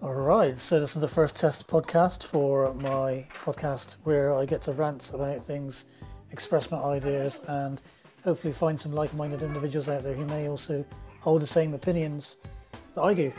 All right, so this is the first test podcast for my podcast where I get to rant about things, express my ideas, and hopefully find some like minded individuals out there who may also hold the same opinions that I do.